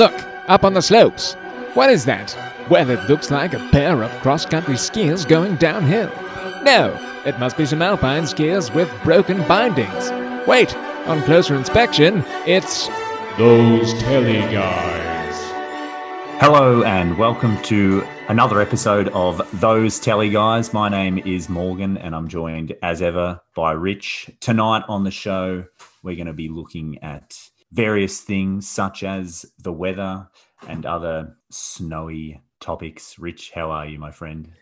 Look, up on the slopes. What is that? Well, it looks like a pair of cross country skiers going downhill. No, it must be some alpine skiers with broken bindings. Wait, on closer inspection, it's. Those Telly Guys. Hello and welcome to another episode of Those Telly Guys. My name is Morgan and I'm joined as ever by Rich. Tonight on the show, we're going to be looking at various things such as the weather and other snowy topics. Rich, how are you, my friend?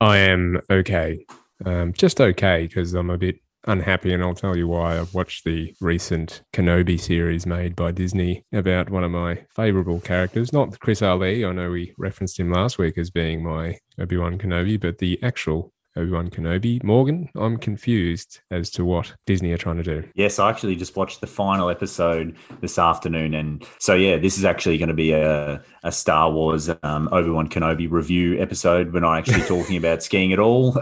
I am okay. Um, just okay because I'm a bit unhappy, and I'll tell you why. I've watched the recent Kenobi series made by Disney about one of my favourable characters, not Chris Ali. I know we referenced him last week as being my Obi Wan Kenobi, but the actual Obi Wan Kenobi. Morgan, I'm confused as to what Disney are trying to do. Yes, I actually just watched the final episode this afternoon. And so, yeah, this is actually going to be a, a Star Wars um, Obi Wan Kenobi review episode. We're not actually talking about skiing at all.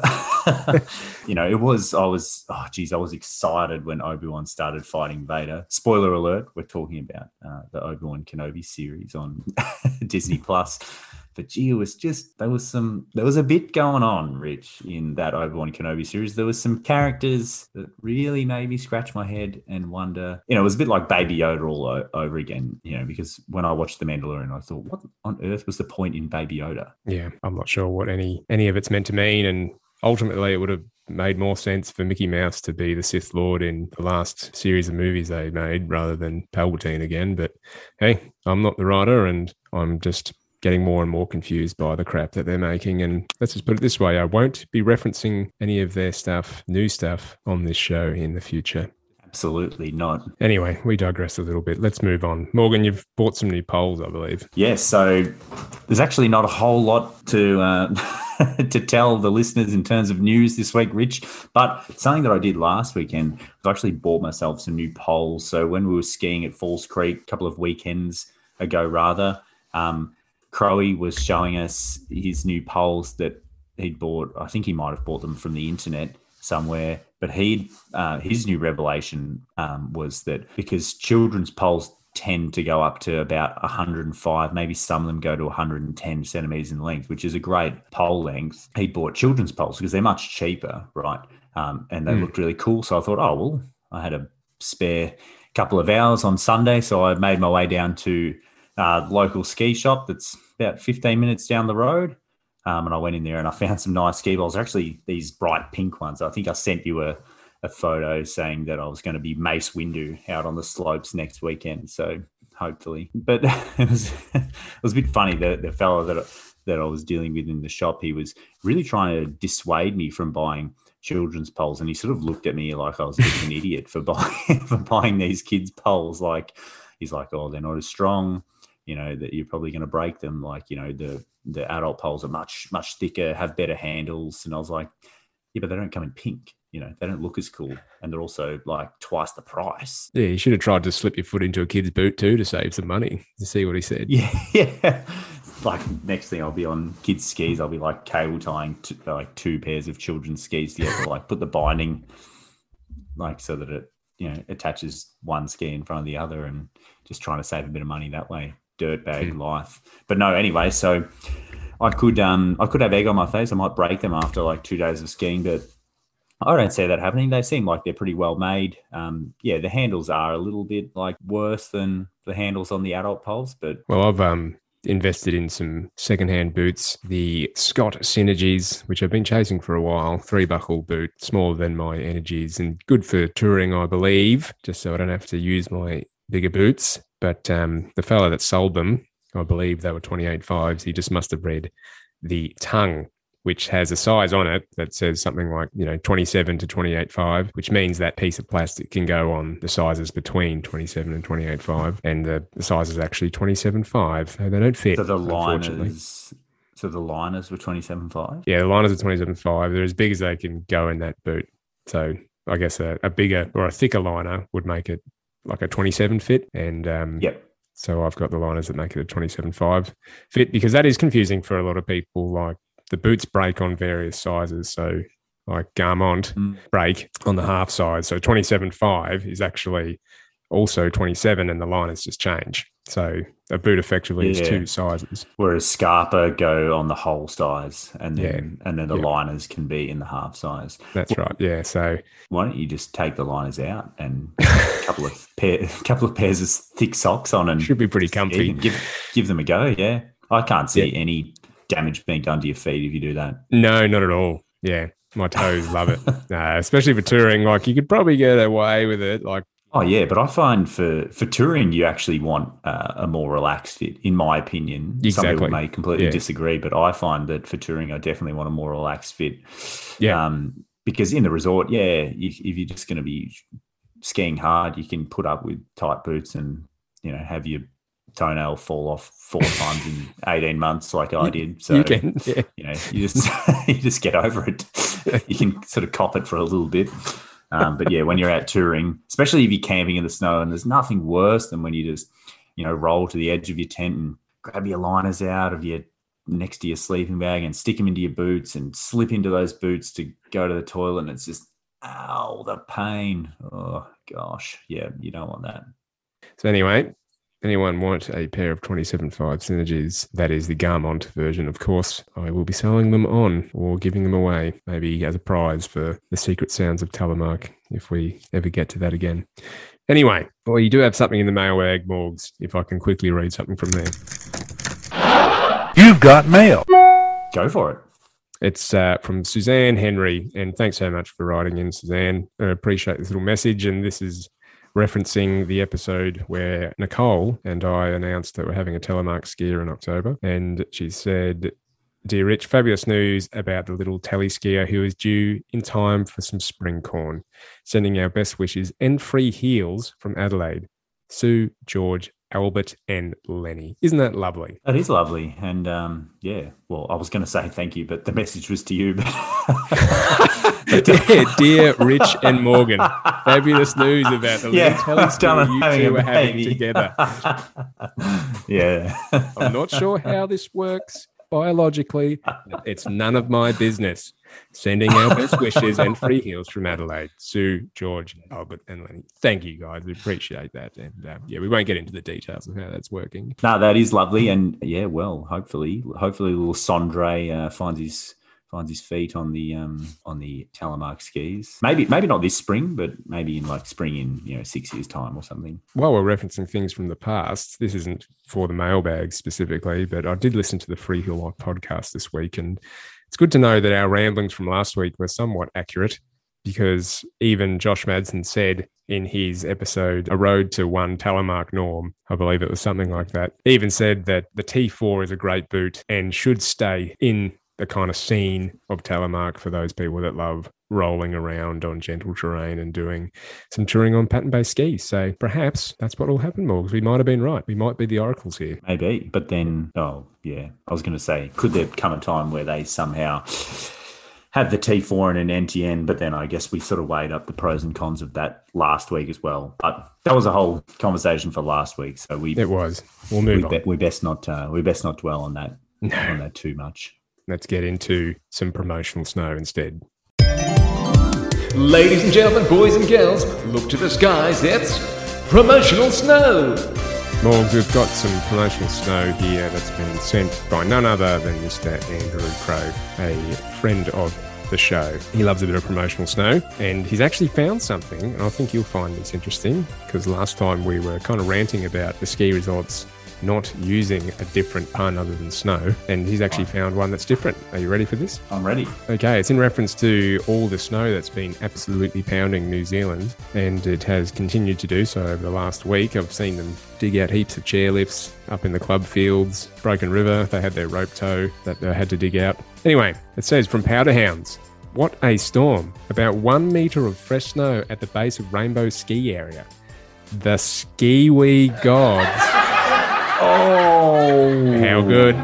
you know, it was, I was, oh, geez, I was excited when Obi Wan started fighting Vader. Spoiler alert, we're talking about uh, the Obi Wan Kenobi series on Disney Plus. But gee, it was just there was some there was a bit going on, Rich, in that Obi Wan Kenobi series. There was some characters that really made me scratch my head and wonder. You know, it was a bit like Baby Yoda all o- over again. You know, because when I watched The Mandalorian, I thought, what on earth was the point in Baby Yoda? Yeah, I'm not sure what any any of it's meant to mean, and ultimately, it would have made more sense for Mickey Mouse to be the Sith Lord in the last series of movies they made rather than Palpatine again. But hey, I'm not the writer, and I'm just getting more and more confused by the crap that they're making. And let's just put it this way I won't be referencing any of their stuff, new stuff, on this show in the future. Absolutely not. Anyway, we digress a little bit. Let's move on. Morgan, you've bought some new poles, I believe. Yes. So there's actually not a whole lot to. Uh, to tell the listeners in terms of news this week, Rich. But something that I did last weekend was I actually bought myself some new poles. So when we were skiing at Falls Creek a couple of weekends ago, rather, um, Crowy was showing us his new poles that he'd bought. I think he might have bought them from the internet somewhere. But he uh, his new revelation um, was that because children's poles tend to go up to about 105, maybe some of them go to 110 centimeters in length, which is a great pole length. He bought children's poles because they're much cheaper, right? Um, and they mm. looked really cool. So I thought, oh well, I had a spare couple of hours on Sunday, so I made my way down to uh, local ski shop that's about 15 minutes down the road. Um, and I went in there and I found some nice ski balls. Actually, these bright pink ones. I think I sent you a, a photo saying that I was going to be Mace Windu out on the slopes next weekend. So hopefully, but it was it was a bit funny. The the fellow that that I was dealing with in the shop, he was really trying to dissuade me from buying children's poles, and he sort of looked at me like I was an idiot for buying for buying these kids' poles. Like he's like, "Oh, they're not as strong." You know that you're probably going to break them like you know the the adult poles are much much thicker have better handles. And i was like yeah but they don't come in pink you know they don't look as cool. And they're also like twice the price. Yeah you should have tried to slip your foot into a kid's boot too to save some money to see what he said. Yeah yeah. Like next thing i'll be on kids skis i'll be like cable tying to, like two pairs of children's skis together like put the binding like so that it you know attaches one ski in front of the other and just trying to save a bit of money that way dirtbag mm. life. But no, anyway, so I could um I could have egg on my face. I might break them after like two days of skiing, but I don't see that happening. They seem like they're pretty well made. Um, yeah, the handles are a little bit like worse than the handles on the adult poles, but well, I've um invested in some secondhand boots, the Scott Synergies, which I've been chasing for a while. Three buckle boot, smaller than my energies and good for touring, I believe, just so I don't have to use my bigger boots. But um, the fellow that sold them, I believe they were 28 fives, he just must have read the tongue, which has a size on it that says something like, you know, 27 to 28 five, which means that piece of plastic can go on the sizes between 27 and 28 five. And the, the size is actually 27 five. So They don't fit. So the liners. So the liners were 27 five? Yeah, the liners are 27 five. They're as big as they can go in that boot. So I guess a, a bigger or a thicker liner would make it like a 27 fit. And um, yep. So I've got the liners that make it a 27.5 fit because that is confusing for a lot of people. Like the boots break on various sizes. So like Garmont mm. break on the half size. So 27.5 is actually also 27 and the liners just change. So a boot effectively is two sizes. Whereas Scarpa go on the whole size, and then and then the Yeah. liners can be in the half size. That's right. Yeah. So Why don't you just take the liners out and a couple of pair, a couple of pairs of thick socks on, and should be pretty Yeah, comfy. give give them a go. Yeah, I can't see any damage being done to your feet if you do that. No, not at all. Yeah. My toes love it. Uh, especially for touring. Like you could probably get away with it. Like, Oh yeah, but I find for for touring you actually want uh, a more relaxed fit, in my opinion. Some people may completely Yeah. disagree, but I find that for touring I definitely want a more relaxed fit. Yeah. Um, because in the resort, yeah, if, if you're just going to be skiing hard, you can put up with tight boots and you know have your toenail fall off four times in 18 months like I did. So you can. Yeah. you know, you just you just get over it. You can sort of cop it for a little bit. Um, but yeah, when you're out touring, especially if you're camping in the snow, and there's nothing worse than when you just, you know, roll to the edge of your tent and grab your liners out of your next to your sleeping bag and stick them into your boots and slip into those boots to go to the toilet, and it's just, ow, the pain. Oh gosh, yeah, you don't want that. So anyway, anyone want a pair of 27.5 Synergies? That is the Garmont version, of course. I will be selling them on or giving them away, maybe as a prize for the secret sounds of Telemark if we ever get to that again. Anyway, well, you do have something in the mailbag, Morgs, if I can quickly read something from there. You've got mail. Go for it. It's uh, from Suzanne Henry, and thanks so much for writing in, Suzanne. I appreciate this little message, and this is referencing the episode where Nicole and I announced that we're having a telemark skier in October, and she said, "Dear Rich, fabulous news about the little tele skier who is due in time for some spring corn. Sending our best wishes and free heels from Adelaide. Sue, George, Albert, and Lenny. Isn't that lovely? That is lovely, and um, yeah. Well, I was going to say thank you, but the message was to you. But dear, dear Rich and Morgan, fabulous news about the yeah, I've story you two a are having together. yeah. I'm not sure how this works biologically. It's none of my business. Sending our best wishes and free heels from Adelaide, Sue, George, Albert, and Lenny. Thank you, guys. We appreciate that. And uh, yeah, we won't get into the details of how that's working. No, that is lovely, and yeah, well, hopefully, hopefully, little Sondre uh, finds his finds his feet on the um on the telemark skis. Maybe maybe not this spring, but maybe in like spring in you know six years time or something. while we're referencing things from the past, this isn't for the mailbag specifically, but I did listen to the Freeheel Life podcast this week, and it's good to know that our ramblings from last week were somewhat accurate because even Josh Madsen said in his episode, A Road to One Telemark Norm, I believe it was something like that, even said that the T4 is a great boot and should stay in the kind of scene of telemark for those people that love rolling around on gentle terrain and doing some touring on pattern based skis. So perhaps that's what will happen, Morgs. We might have been right. We might be the oracles here. Maybe, but then oh yeah, I was going to say, could there come a time where they somehow have the T4 and an NTN? But then I guess we sort of weighed up the pros and cons of that last week as well. But that was a whole conversation for last week, so we It was. We'll we, move on. be, we best not uh, we best not dwell on that on that too much. Let's get into some promotional snow instead. Ladies and gentlemen, boys and girls, look to the skies. It's promotional snow. Morgs, we've got some promotional snow here that's been sent by none other than Mr. Andrew Crow, a friend of the show. He loves a bit of promotional snow and he's actually found something, and I think you'll find this interesting because last time we were kind of ranting about the ski resorts not using a different pun other than snow, and he's actually found one that's different. Are you ready for this? I'm ready. Okay, it's in reference to all the snow that's been absolutely pounding New Zealand, and it has continued to do so over the last week. I've seen them dig out heaps of chairlifts up in the club fields. Broken River, they had their rope tow that they had to dig out. Anyway, it says from Powderhounds. What a storm! About one metre of fresh snow at the base of Rainbow Ski Area. The Skiwee gods. Oh, How good?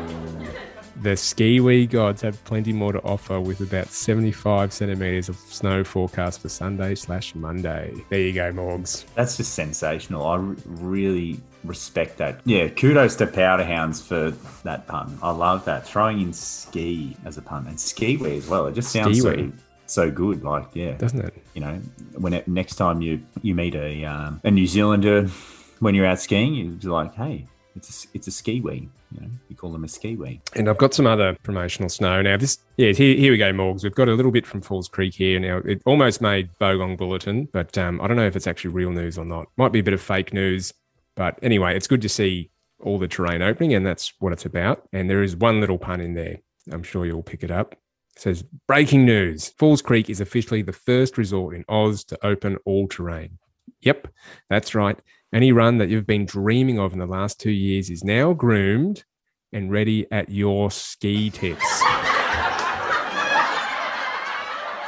The Skiwee gods have plenty more to offer with about 75 centimetres of snow forecast for Sunday slash Monday. There you go, Morgs. That's just sensational. I r- really respect that. Yeah, kudos to Powderhounds for that pun. I love that. Throwing in ski as a pun and skiway as well. It just sounds so so good. Like, yeah, doesn't it? you know, when it, next time you you meet a um, a New Zealander when you're out skiing, you're like, hey, it's a, it's a skiwee. You know, you call them a skiwee. And I've got some other promotional snow. Now, this, yeah, here, here we go, Morgs. We've got a little bit from Falls Creek here. Now, it almost made Bogong Bulletin, but um, I don't know if it's actually real news or not. Might be a bit of fake news. But anyway, it's good to see all the terrain opening, and that's what it's about. And there is one little pun in there. I'm sure you'll pick it up. It says, breaking news Falls Creek is officially the first resort in Oz to open all terrain. Yep, that's right. Any run that you've been dreaming of in the last two years is now groomed and ready at your ski tips.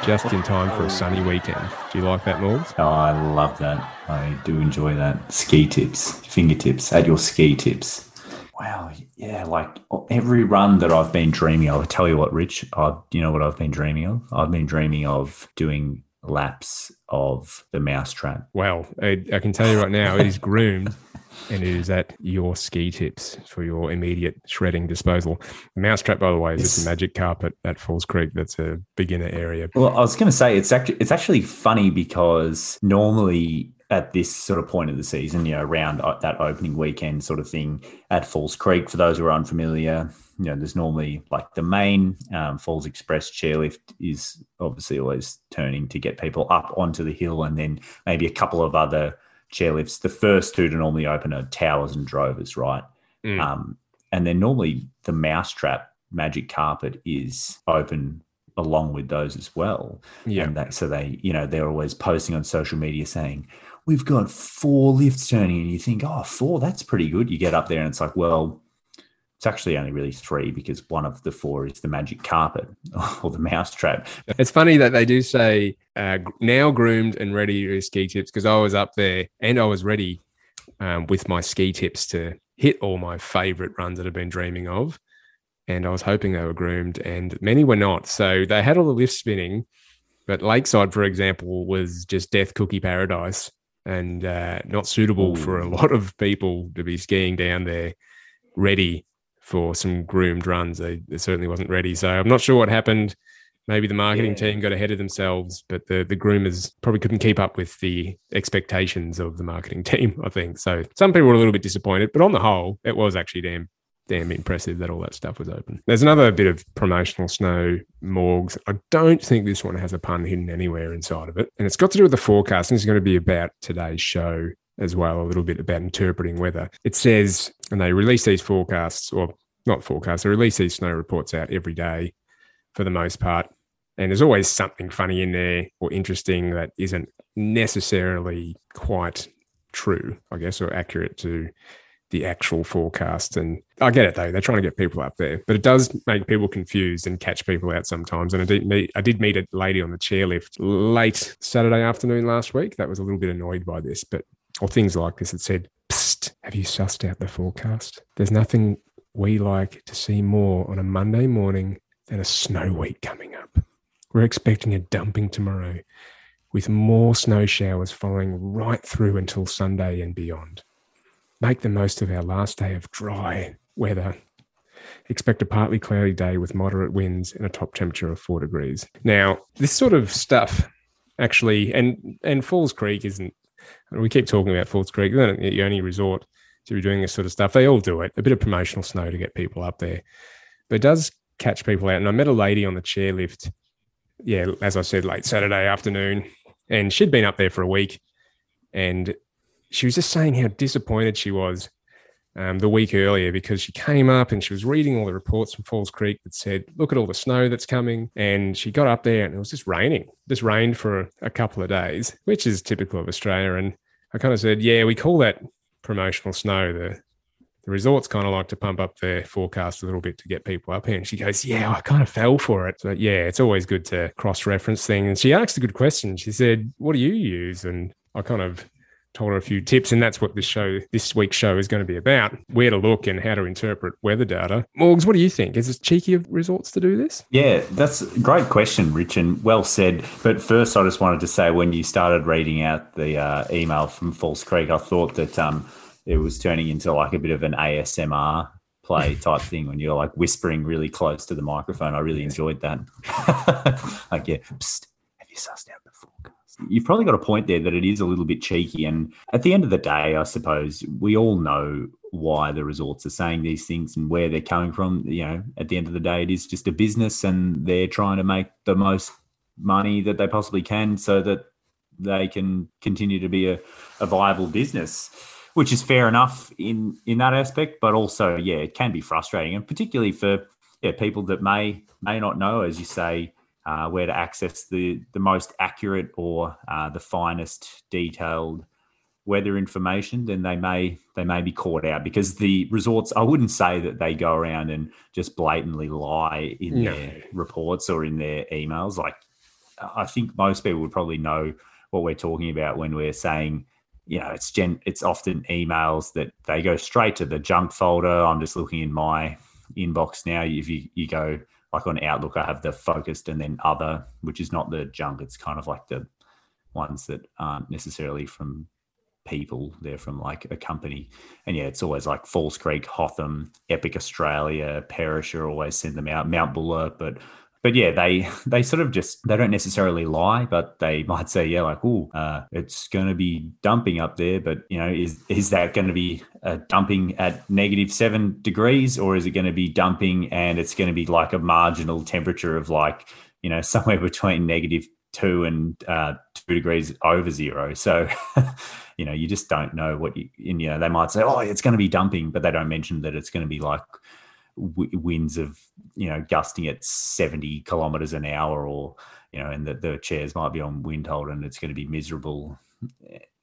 Just in time for a sunny weekend. Do you like that, Morgs? Oh, I love that. I do enjoy that. Ski tips, fingertips, at your ski tips. Wow, yeah, like every run that I've been dreaming of. I tell you what, Rich, I, you know what I've been dreaming of? I've been dreaming of doing laps of the mousetrap. Well, I, I can tell you right now, it is groomed and it is at your ski tips for your immediate shredding disposal. The mousetrap, by the way, is just a magic carpet at Falls Creek. That's a beginner area. Well, I was going to say it's actually it's actually funny because normally at this sort of point of the season, you know, around that opening weekend sort of thing at Falls Creek, for those who are unfamiliar, you know, there's normally like the main um, Falls Express chairlift is obviously always turning to get people up onto the hill, and then maybe a couple of other chairlifts. The first two to normally open are Towers and Drovers, right? Mm. Um, and then normally the mousetrap magic carpet is open along with those as well. Yeah. And that, so they, you know, they're always posting on social media saying, we've got four lifts turning. And you think, oh, four, that's pretty good. You get up there and it's like, well, it's actually only really three because one of the four is the magic carpet or the mousetrap. It's funny that they do say uh, now groomed and ready to ski tips because I was up there and I was ready um, with my ski tips to hit all my favorite runs that I've been dreaming of. And I was hoping they were groomed, and many were not. So they had all the lifts spinning, but Lakeside, for example, was just death cookie paradise and uh, not suitable for a lot of people to be skiing down there ready for some groomed runs. They, they certainly wasn't ready. So I'm not sure what happened. Maybe the marketing Yeah. team got ahead of themselves, but the, the groomers probably couldn't keep up with the expectations of the marketing team, I think. So some people were a little bit disappointed, but on the whole, it was actually damn damn impressive that all that stuff was open. There's another bit of promotional snow Morgs. I don't think this one has a pun hidden anywhere inside of it. And it's got to do with the forecast. And it's going to be about today's show as well, a little bit about interpreting weather. It says, and they release these forecasts, or not forecasts, they release these snow reports out every day for the most part. And there's always something funny in there or interesting that isn't necessarily quite true, I guess, or accurate to the actual forecast. And I get it though; they're trying to get people up there, but it does make people confused and catch people out sometimes. And I did meet, I did meet a lady on the chairlift late Saturday afternoon last week that was a little bit annoyed by this, but or things like this. It said, "Psst, have you sussed out the forecast? There's nothing we like to see more on a Monday morning than a snow week coming up. We're expecting a dumping tomorrow." With more snow showers following right through until Sunday and beyond make the most of our last day of dry weather. Expect a partly cloudy day with moderate winds and a top temperature of four degrees. Now, this sort of stuff actually, and and Falls Creek isn't. We keep talking about Falls Creek. They're the only resort to be doing this sort of stuff. They all do it. A bit of promotional snow to get people up there, but it does catch people out. And I met a lady on the chairlift. Yeah, as I said, late Saturday afternoon, and she'd been up there for a week, and she was just saying how disappointed she was um, the week earlier because she came up and she was reading all the reports from Falls Creek that said, look at all the snow that's coming. And she got up there and it was just raining, just rained for a, couple of days, which is typical of Australia. And I kind of said, yeah, we call that promotional snow. The, the resorts kind of like to pump up their forecast a little bit to get people up here. And she goes, Yeah, I kind of fell for it. So, yeah, it's always good to cross reference things. And she asked a good question. She said, What do you use? And I kind of told her a few tips, and that's what this show, this week's show, is going to be about: where to look and how to interpret weather data. Morgs, what do you think? Is it cheeky of resorts to do this? Yeah, that's a great question, Rich, and well said. But first, I just wanted to say when you started reading out the uh, email from Falls Creek, I thought that um, it was turning into like a bit of an ASMR play type thing when you're like whispering really close to the microphone. I really enjoyed that. like, yeah, psst, you sussed out? You've probably got a point there that it is a little bit cheeky. And at the end of the day, I suppose we all know why the resorts are saying these things and where they're coming from. You know, at the end of the day, it is just a business and they're trying to make the most money that they possibly can so that they can continue to be a, a viable business which is fair enough in in that aspect but also yeah it can be frustrating and particularly for yeah people that may may not know as you say uh, where to access the the most accurate or uh, the finest detailed weather information, then they may they may be caught out because the resorts. I wouldn't say that they go around and just blatantly lie in no. their reports or in their emails. Like I think most people would probably know what we're talking about when we're saying. You know, it's gen. It's often emails that they go straight to the junk folder. I'm just looking in my inbox now. If you, you go like on Outlook, I have the focused and then other, which is not the junk. It's kind of like the ones that aren't necessarily from people. They're from like a company. And yeah, it's always like Falls Creek, Hotham, Epic Australia, Perisher always send them out, Mount Buller, but but yeah, they they sort of just they don't necessarily lie, but they might say, yeah, like, oh, uh, it's going to be dumping up there, but you know, is is that going to be uh, dumping at negative seven degrees, or is it going to be dumping and it's going to be like a marginal temperature of like you know somewhere between negative two and uh, two degrees over zero? So. you know, you just don't know what you, and, you know, they might say, oh, it's going to be dumping, but they don't mention that it's going to be like w- winds of you know gusting at 70 kilometers an hour or you know and the, the chairs might be on wind hold and it's going to be miserable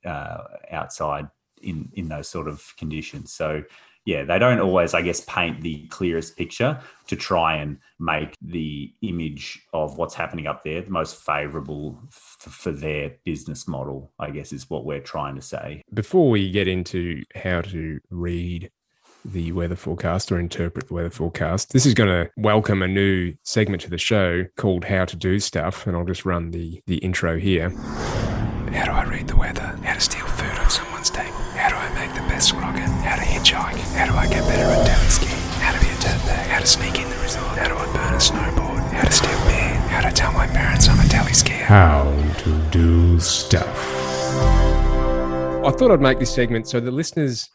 uh, outside in in those sort of conditions. So yeah they don't always i guess paint the clearest picture to try and make the image of what's happening up there the most favorable f- for their business model i guess is what we're trying to say. Before we get into how to read the weather forecast or interpret the weather forecast. This is going to welcome a new segment to the show called How to Do Stuff, and I'll just run the, the intro here. How do I read the weather? How to steal food off someone's table? How do I make the best rocket? How to hitchhike? How do I get better at tele skiing? How to be a dirtbag? How to sneak in the resort? How do I burn a snowboard? How to steal beer? How to tell my parents I'm a tele skier? How to do stuff. I thought I'd make this segment so the listeners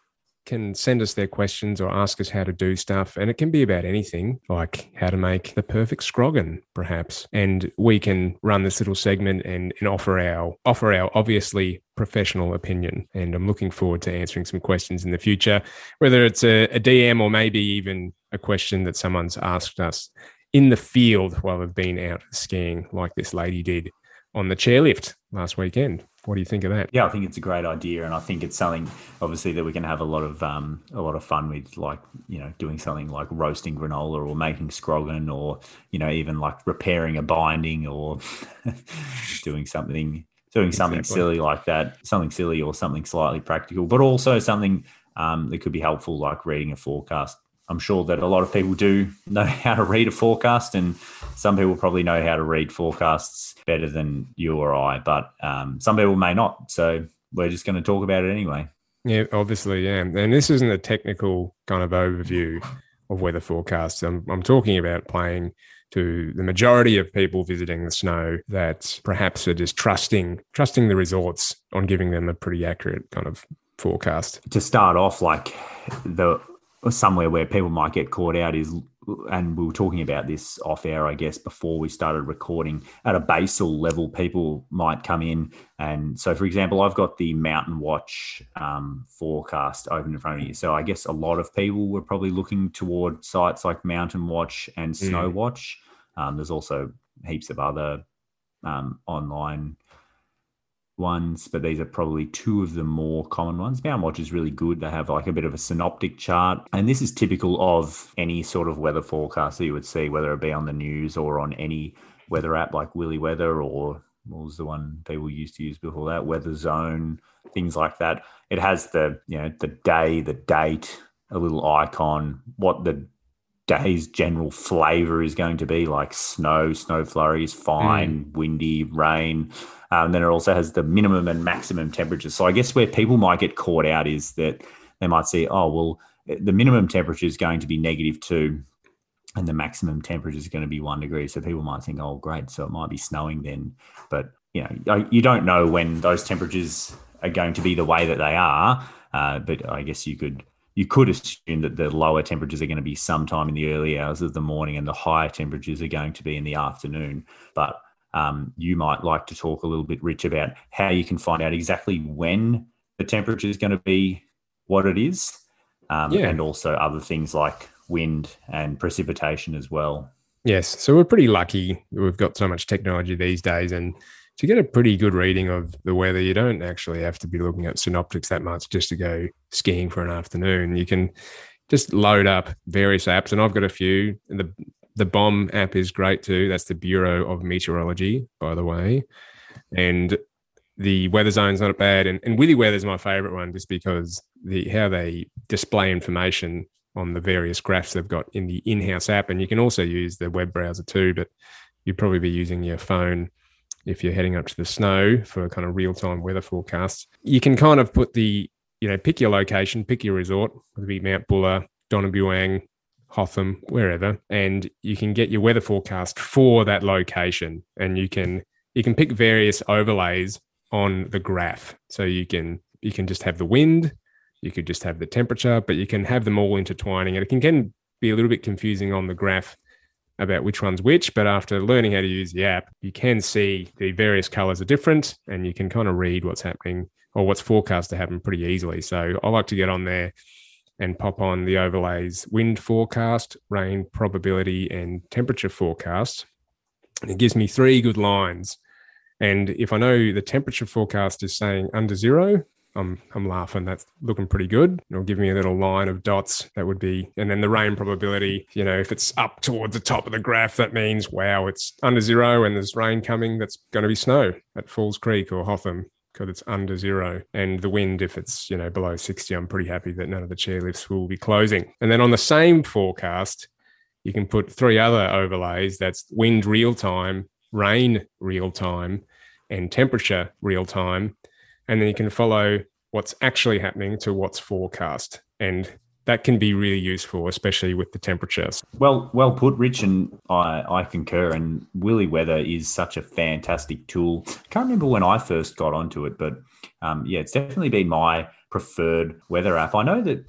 can send us their questions or ask us how to do stuff. And it can be about anything, like how to make the perfect scroggin, perhaps. And we can run this little segment and, and offer our offer our obviously professional opinion. And I'm looking forward to answering some questions in the future, whether it's a, a DM or maybe even a question that someone's asked us in the field while they've been out skiing, like this lady did on the chairlift last weekend. What do you think of that? Yeah, I think it's a great idea, and I think it's something obviously that we can have a lot of um, a lot of fun with, like you know, doing something like roasting granola or making scroggin, or you know, even like repairing a binding or doing something doing something exactly. silly like that, something silly or something slightly practical, but also something um, that could be helpful, like reading a forecast I'm sure that a lot of people do know how to read a forecast, and some people probably know how to read forecasts better than you or I, but um, some people may not. So we're just going to talk about it anyway. Yeah, obviously, yeah. And this isn't a technical kind of overview of weather forecasts. I'm, I'm talking about playing to the majority of people visiting the snow that perhaps are just trusting trusting the resorts on giving them a pretty accurate kind of forecast. To start off, like the somewhere where people might get caught out is and we were talking about this off air, I guess, before we started recording. At a basal level, people might come in. And so, for example, I've got the Mountain Watch um, forecast open in front of you. So, I guess a lot of people were probably looking toward sites like Mountain Watch and mm. Snow Watch. Um, there's also heaps of other um, online ones, but these are probably two of the more common ones. Mountain Watch is really good. They have like a bit of a synoptic chart, and this is typical of any sort of weather forecast that you would see, whether it be on the news or on any weather app like Willy Weather or what was the one people used to use before that, Weather Zone, things like that. It has the you know the day, the date, a little icon, what the day's general flavor is going to be like snow, snow flurries, fine, mm. windy, rain. Um, then it also has the minimum and maximum temperatures. So I guess where people might get caught out is that they might say, oh, well, the minimum temperature is going to be negative two. and the maximum temperature is going to be one degree. So people might think, oh, great, so it might be snowing then. But you know, you don't know when those temperatures are going to be the way that they are. Uh, but I guess you could you could assume that the lower temperatures are going to be sometime in the early hours of the morning, and the higher temperatures are going to be in the afternoon. But um, you might like to talk a little bit, Rich, about how you can find out exactly when the temperature is going to be what it is, um, Yeah. and also other things like wind and precipitation as well. Yes. So we're pretty lucky we've got so much technology these days. And to get a pretty good reading of the weather, you don't actually have to be looking at synoptics that much just to go skiing for an afternoon. You can just load up various apps, and I've got a few. The the BOM app is great too. That's the Bureau of Meteorology, by the way. And the weather zone's not bad. And, and Willy Weather is my favorite one just because the how they display information on the various graphs they've got in the in-house app and you can also use the web browser too but you'd probably be using your phone if you're heading up to the snow for kind of real-time weather forecasts you can kind of put the you know pick your location pick your resort whether it be mount buller Donna Buang hotham wherever and you can get your weather forecast for that location and you can you can pick various overlays on the graph so you can you can just have the wind you could just have the temperature, but you can have them all intertwining. And it can, can be a little bit confusing on the graph about which one's which. But after learning how to use the app, you can see the various colors are different and you can kind of read what's happening or what's forecast to happen pretty easily. So I like to get on there and pop on the overlays wind forecast, rain probability, and temperature forecast. It gives me three good lines. And if I know the temperature forecast is saying under zero, I'm I'm laughing. That's looking pretty good. It'll give me a little line of dots. That would be, and then the rain probability. You know, if it's up towards the top of the graph, that means wow, it's under zero, and there's rain coming. That's going to be snow at Falls Creek or Hotham because it's under zero. And the wind, if it's you know below sixty, I'm pretty happy that none of the chairlifts will be closing. And then on the same forecast, you can put three other overlays. That's wind real time, rain real time, and temperature real time and then you can follow what's actually happening to what's forecast and that can be really useful especially with the temperatures Well, well put, Rich, and I, I concur. And Willy Weather is such a fantastic tool. I can't remember when I first got onto it, but um, yeah, it's definitely been my preferred weather app. I know that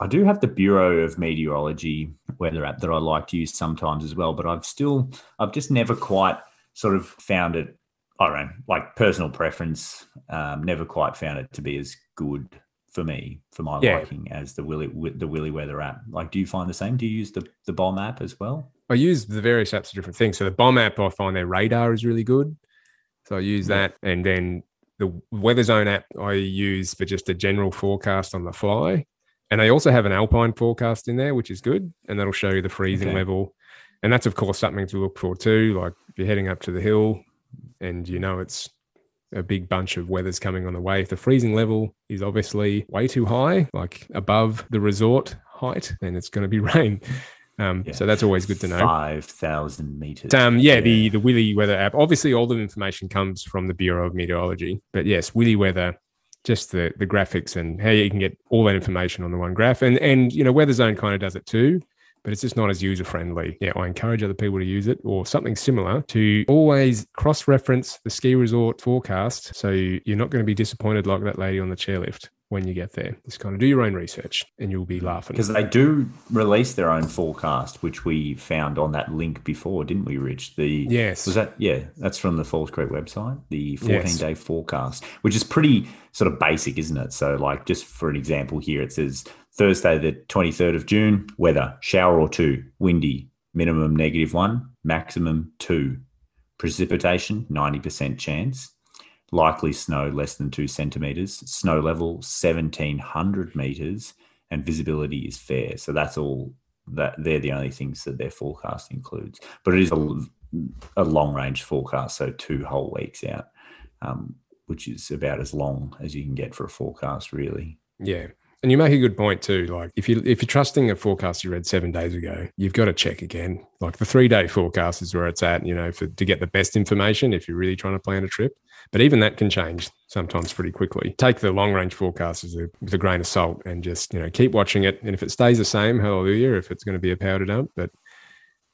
I do have the Bureau of Meteorology weather app that I like to use sometimes as well, but I've still, I've just never quite sort of found it. I don't know, like personal preference. Um, never quite found it to be as good for me, for my Yeah. liking, as the Willy the Willy Weather app. Like, do you find the same? Do you use the the BOM app as well? i use the various apps for different things so the BOM app i find their radar is really good so i use Yeah. that and then the weather zone app i use for just a general forecast on the fly and they also have an alpine forecast in there which is good and that'll show you the freezing Okay. level and that's of course something to look for too like if you're heading up to the hill and you know it's a big bunch of weather's coming on the way. If the freezing level is obviously way too high, like above the resort height, then it's going to be rain. Um, Yeah. So that's always good to know. Five thousand meters. Um, yeah, the the Willy Weather app. Obviously, all the information comes from the Bureau of Meteorology, but yes, Willy Weather, just the the graphics and how you can get all that information on the one graph, and and you know Weather Zone kind of does it too, but it's just not as user friendly. Yeah, I encourage other people to use it or something similar to always cross reference the ski resort forecast, so you, you're not going to be disappointed like that lady on the chairlift when you get there. Just kind of do your own research, and you'll be laughing. because they do release their own forecast, which we found on that link before, didn't we, Rich? The Yes. was that yeah, that's from the Falls Creek website, the fourteen Yes. day forecast, which is pretty sort of basic, isn't it? So, like, just for an example, here it says Thursday, the twenty third of June, weather shower or two, windy, minimum negative one, maximum two, precipitation ninety percent chance. Likely snow less than two centimeters, snow level 1700 meters, and visibility is fair. So that's all that they're the only things that their forecast includes. But it is a, a long range forecast, so two whole weeks out, um, which is about as long as you can get for a forecast, really. Yeah. And you make a good point too. Like if you if you're trusting a forecast you read seven days ago, you've got to check again. Like the three day forecast is where it's at, you know, for to get the best information if you're really trying to plan a trip. But even that can change sometimes pretty quickly. Take the long range forecast as a, with a grain of salt and just, you know, keep watching it. And if it stays the same, hallelujah, if it's going to be a powder dump. But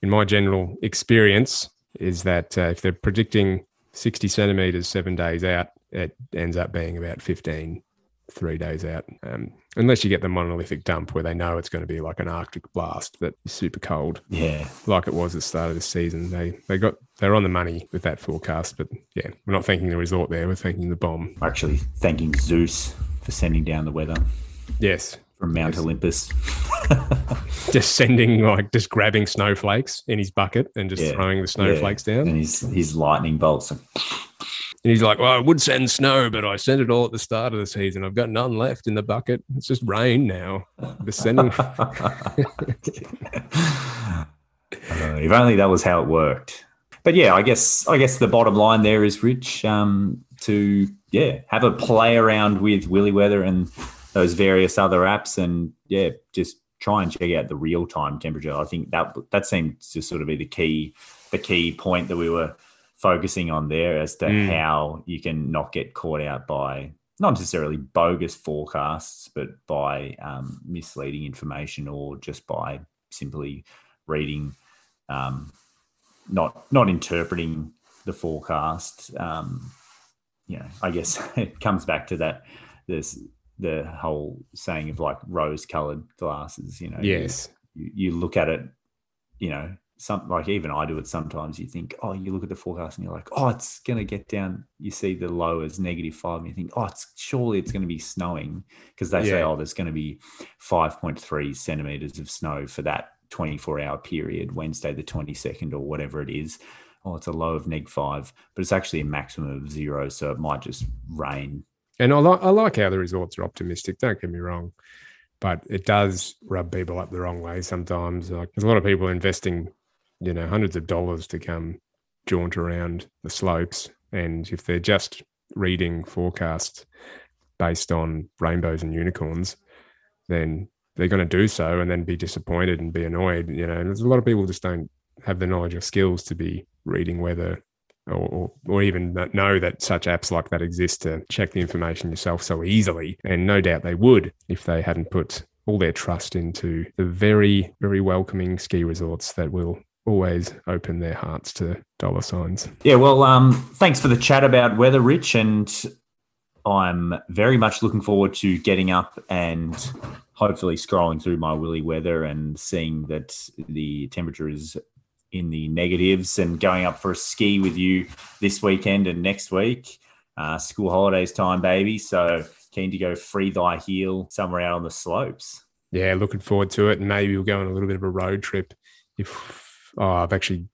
in my general experience, is that uh, if they're predicting 60 centimeters seven days out, it ends up being about 15 three days out. Um, unless you get the monolithic dump where they know it's going to be like an Arctic blast that is super cold, Yeah. like it was at the start of the season. They they got they're on the money with that forecast, but yeah, we're not thanking the resort there. We're thanking the BOM. Actually thanking Zeus for sending down the weather Yes, from Mount Olympus. just sending like just grabbing snowflakes in his bucket and just Yeah. throwing the snowflakes Yeah. down. And his, his lightning bolts. And he's like, "Well, I would send snow, but I sent it all at the start of the season. I've got none left in the bucket. It's just rain now. The sending." Uh, if only that was how it worked. But yeah, I guess I guess the bottom line there is Rich um, to yeah have a play around with Willy Weather and those various other apps, and yeah, just try and check out the real time temperature. I think that that seemed to sort of be the key the key point that we were focusing on there as to Mm. how you can not get caught out by not necessarily bogus forecasts, but by um, misleading information or just by simply reading, um, not not interpreting the forecast. Um, you know, I guess it comes back to that this the whole saying of like rose-colored glasses. You know, yes. you, you look at it, you know, some like even I do it sometimes. You think, oh, you look at the forecast and you're like, oh, it's going to get down. You see the low as negative five, and you think, oh, it's surely it's going to be snowing because they say, oh, there's going to be 5.3 centimeters of snow for that 24 hour period, Wednesday the 22nd or whatever it is. Oh, it's a low of neg five, but it's actually a maximum of zero, so it might just rain. And I like I like how the resorts are optimistic. Don't get me wrong, but it does rub people up the wrong way sometimes. Like there's a lot of people investing, you know, hundreds of dollars to come jaunt around the slopes, and if they're just reading forecasts based on rainbows and unicorns, then they're going to do so and then be disappointed and be annoyed. You know, and there's a lot of people just don't have the knowledge or skills to be reading weather or, or, or even know that such apps like that exist to check the information yourself so easily. And no doubt they would if they hadn't put all their trust into the very, very welcoming ski resorts that will always open their hearts to dollar signs. Yeah, well, um, thanks for the chat about weather, Rich, and I'm very much looking forward to getting up and hopefully scrolling through my Willy weather and seeing that the temperature is in the negatives and going up for a ski with you this weekend and next week. Uh, school holidays time, baby. So keen to go free thy heel somewhere out on the slopes. Yeah, looking forward to it. And maybe we'll go on a little bit of a road trip. If oh, I've actually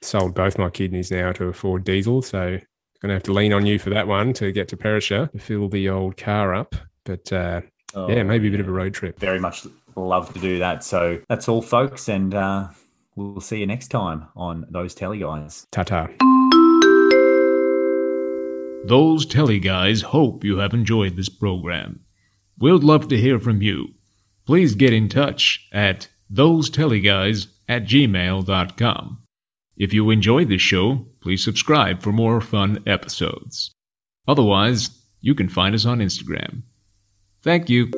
sold both my kidneys now to afford diesel, so gonna have to lean on you for that one to get to Perisher to fill the old car up. But uh, yeah, maybe a bit of a road trip. very much love to do that. So that's all, folks, and uh, we'll see you next time on those telly guys. Ta ta. Those telly guys hope you have enjoyed this program. We'd love to hear from you. Please get in touch at thosetellyguys at gmail.com. If you enjoyed this show, please subscribe for more fun episodes. Otherwise, you can find us on Instagram. Thank you.